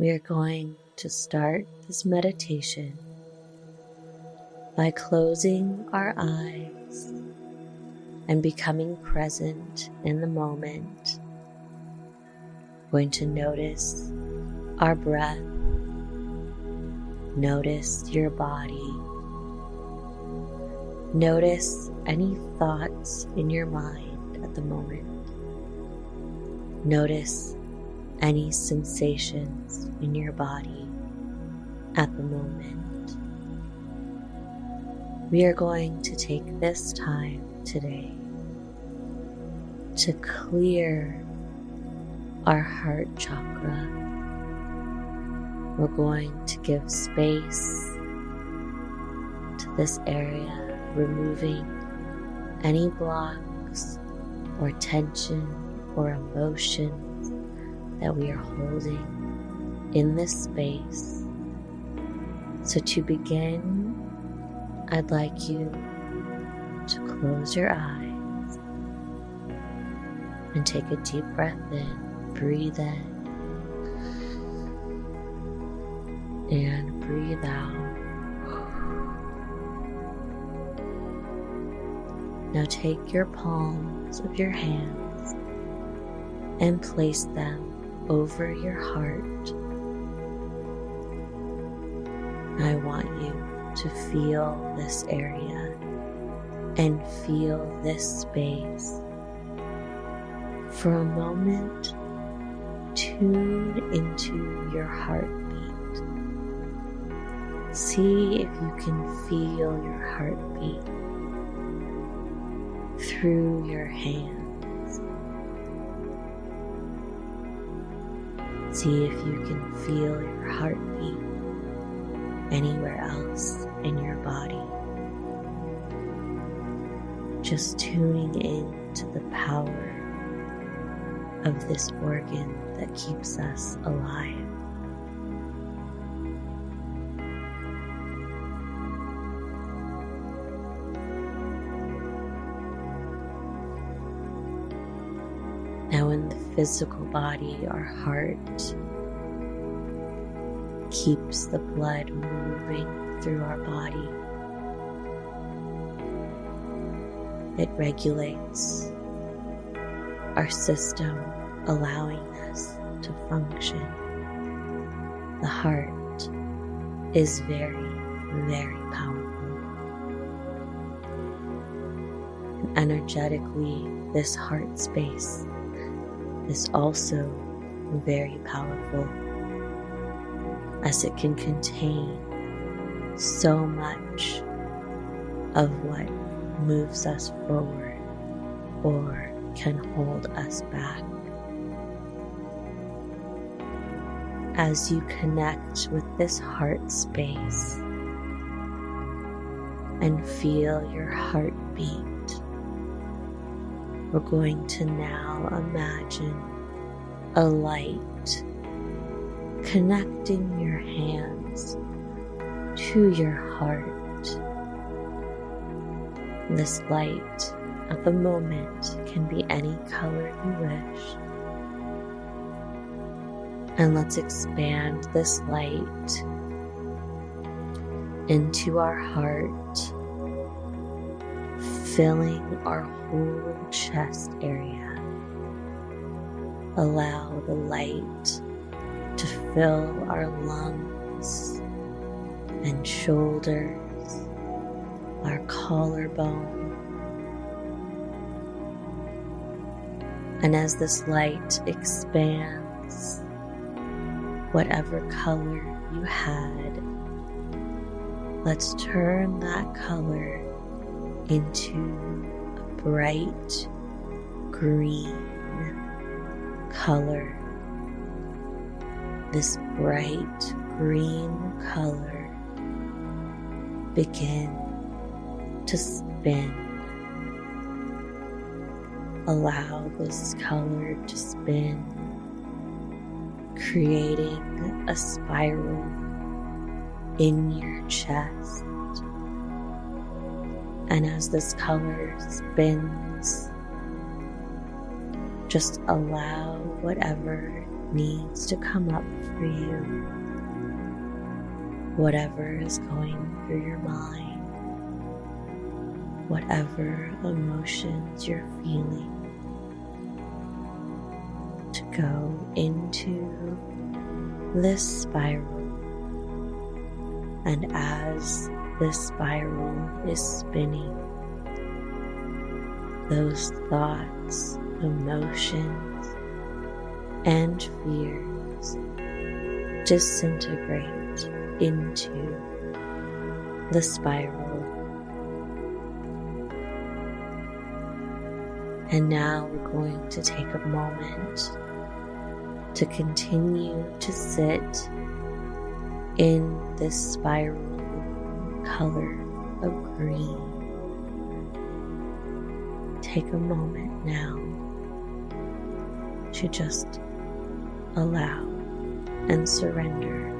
we are going to start this meditation by closing our eyes and becoming present in the moment. Going to notice our breath, notice your body, notice any thoughts in your mind at the moment. Notice any sensations in your body at the moment. We are going to take this time today to clear our heart chakra. We're going to give space to this area, removing any blocks or tension or emotions that we are holding in this space. So, to begin, I'd like you to close your eyes and take a deep breath in, breathe in, and breathe out. Now take your palms of your hands and place them over your heart. I want you to feel this area and feel this space. For a moment, tune into your heartbeat. See if you can feel your heartbeat through your hands. See if you can feel your heartbeat anywhere else in your body. Just tuning in to the power of this organ that keeps us alive. Physical body, our heart keeps the blood moving through our body. It regulates our system, allowing us to function. The heart is very, very powerful. And energetically, this heart space is also very powerful as it can contain so much of what moves us forward or can hold us back. As you connect with this heart space and feel your heartbeat, we're going to now imagine a light connecting your hands to your heart. This light at the moment can be any color you wish. And let's expand this light into our heart, filling our whole chest area. Allow the light to fill our lungs and shoulders, our collarbone. And as this light expands, whatever color you had, let's turn that color into a bright green color. This bright green color begin to spin allow this color to spin, creating a spiral in your chest. And as this color spins, just allow whatever needs to come up for you, whatever is going through your mind, whatever emotions you're feeling, to go into this spiral. And as the spiral is spinning, those thoughts, emotions, and fears disintegrate into the spiral. And now we're going to take a moment to continue to sit in this spiral color of green. Take a moment now to just allow and surrender.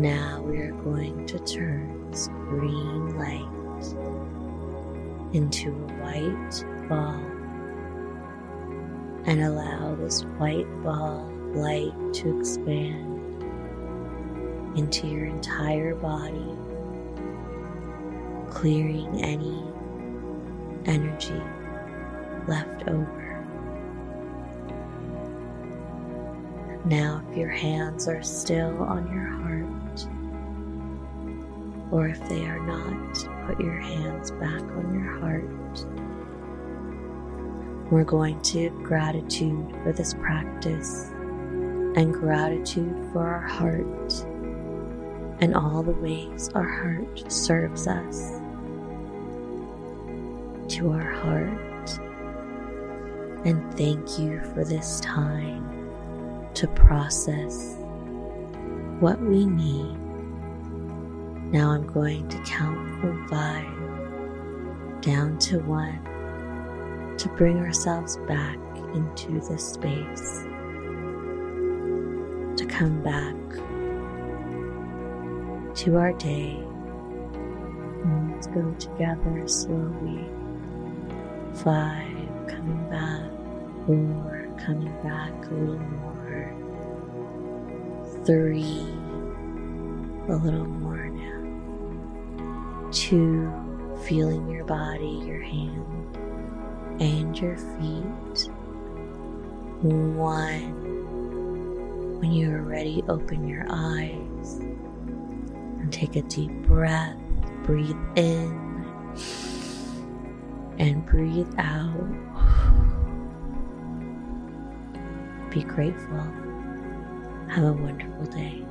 Now we are going to turn this green light into a white ball and allow this white ball of light to expand into your entire body, clearing any energy left over. Now, if your hands are still on your heart, or if they are not, put your hands back on your heart. We're going to gratitude for this practice and gratitude for our heart and all the ways our heart serves us. To our heart, and thank you for this time to process what we need now I'm going to count from five down to one to bring ourselves back into this space, to come back to our day. And let's go together slowly. Five, coming back. Four, coming back a little more. Three, a little more two, feeling your body, your hand, and your feet. One, when you are ready, open your eyes and take a deep breath. Breathe in and breathe out. Be grateful. Have a wonderful day.